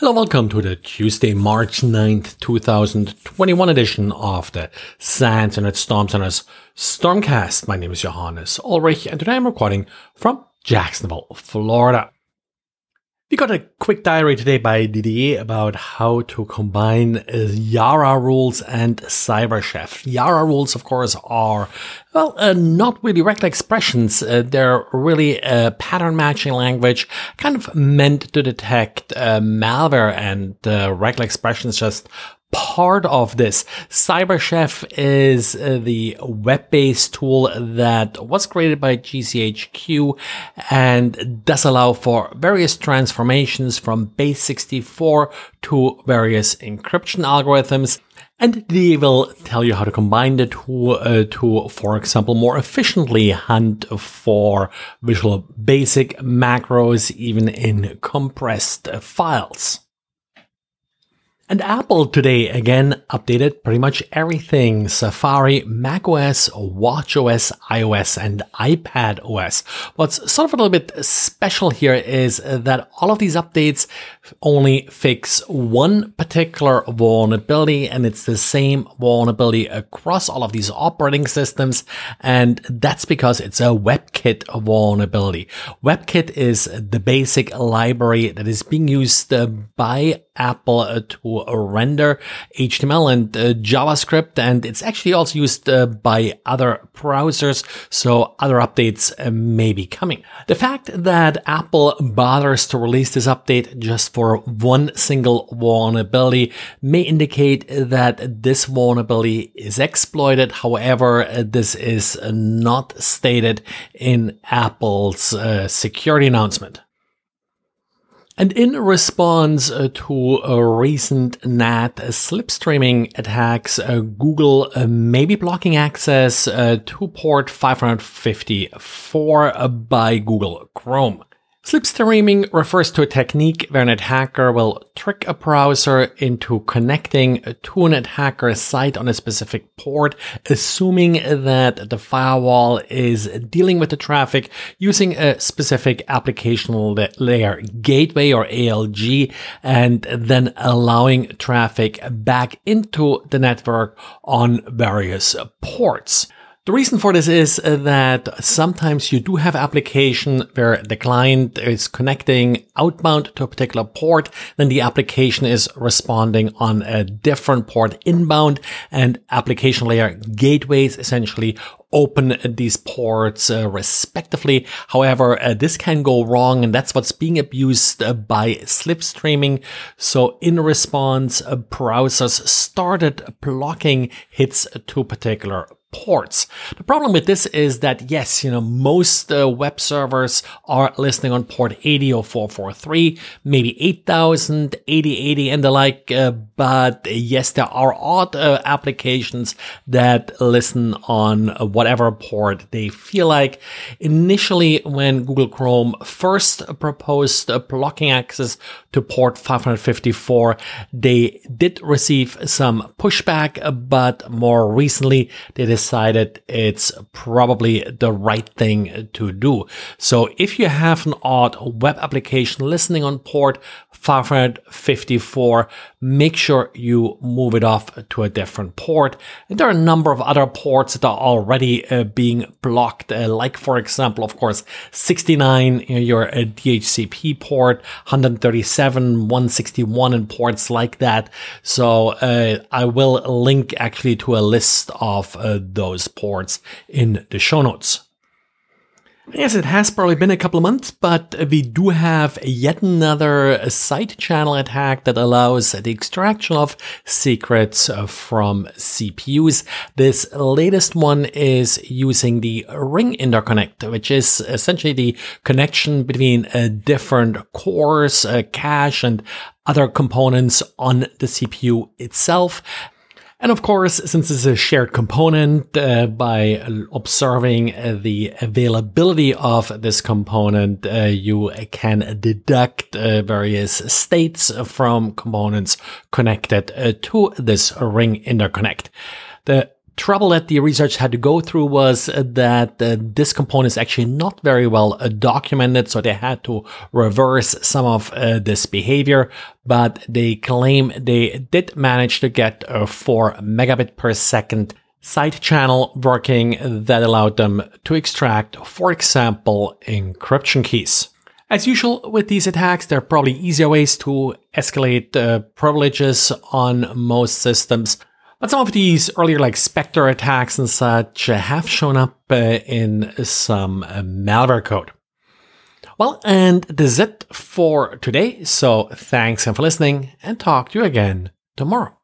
Hello, welcome to the Tuesday, March 9th, 2021 edition of the SANS Internet Storm Center's Stormcast. My name is Johannes Ulrich and today I'm recording from Jacksonville, Florida. We got a quick diary today by Didier about how to combine uh, Yara rules and CyberChef. Yara rules, of course, are, well, uh, not really regular expressions. Uh, they're really a pattern matching language, kind of meant to detect uh, malware and uh, regular expressions just part of this. CyberChef is uh, the web-based tool that was created by GCHQ and does allow for various transformations from base 64 to various encryption algorithms. And they will tell you how to combine the two uh, to, for example, more efficiently hunt for Visual Basic macros, even in compressed files. And Apple today again updated pretty much everything Safari, macOS, watchOS, iOS, and iPad OS. What's sort of a little bit special here is that all of these updates only fix one particular vulnerability and it's the same vulnerability across all of these operating systems. And that's because it's a WebKit vulnerability. WebKit is the basic library that is being used uh, by Apple uh, to render HTML and uh, JavaScript. And it's actually also used uh, by other browsers. So other updates may be coming. The fact that Apple bothers to release this update just for one single vulnerability may indicate that this vulnerability is exploited. However, this is not stated in Apple's uh, security announcement. And in response uh, to recent NAT slipstreaming attacks, uh, Google uh, may be blocking access to port 554 by Google Chrome. Slipstreaming refers to a technique where an attacker will trick a browser into connecting to an attacker's site on a specific port, assuming that the firewall is dealing with the traffic using a specific application layer gateway or ALG, and then allowing traffic back into the network on various ports. The reason for this is uh, that sometimes you do have application where the client is connecting outbound to a particular port, then the application is responding on a different port inbound and application layer gateways essentially open these ports uh, respectively. However, uh, this can go wrong and that's what's being abused uh, by slipstreaming. So in response, uh, browsers started blocking hits to particular ports. The problem with this is that yes, you know, most uh, web servers are listening on port 80 or 443, maybe 8000, 8080 and the like, uh, but uh, yes, there are odd uh, applications that listen on whatever port they feel like. Initially, when Google Chrome first proposed blocking access to port 554, they did receive some pushback, but more recently, they decided it's probably the right thing to do. So if you have an odd web application listening on port 554, make sure you move it off to a different port. And there are a number of other ports that are already uh, being blocked, uh, like for example, of course, 69, you your uh, DHCP port, 137, 161 and ports like that. So I will link actually to a list of those ports in the show notes. Yes, it has probably been a couple of months, but we do have yet another side channel attack that allows the extraction of secrets from CPUs. This latest one is using the ring interconnect, which is essentially the connection between uh, different cores, uh, cache, and other components on the CPU itself. And of course, since it's a shared component, uh, by observing uh, the availability of this component, uh, you can deduct uh, various states from components connected uh, to this ring interconnect. The trouble that the research had to go through was that uh, this component is actually not very well uh, documented, so they had to reverse some of uh, this behavior. But they claim they did manage to get a 4 megabit per second side channel working that allowed them to extract, for example, encryption keys. As usual with these attacks, there are probably easier ways to escalate uh, privileges on most systems. But some of these earlier, like Spectre attacks and such, have shown up uh, in some uh, malware code. Well, and that's it for today. So thanks for listening and talk to you again tomorrow.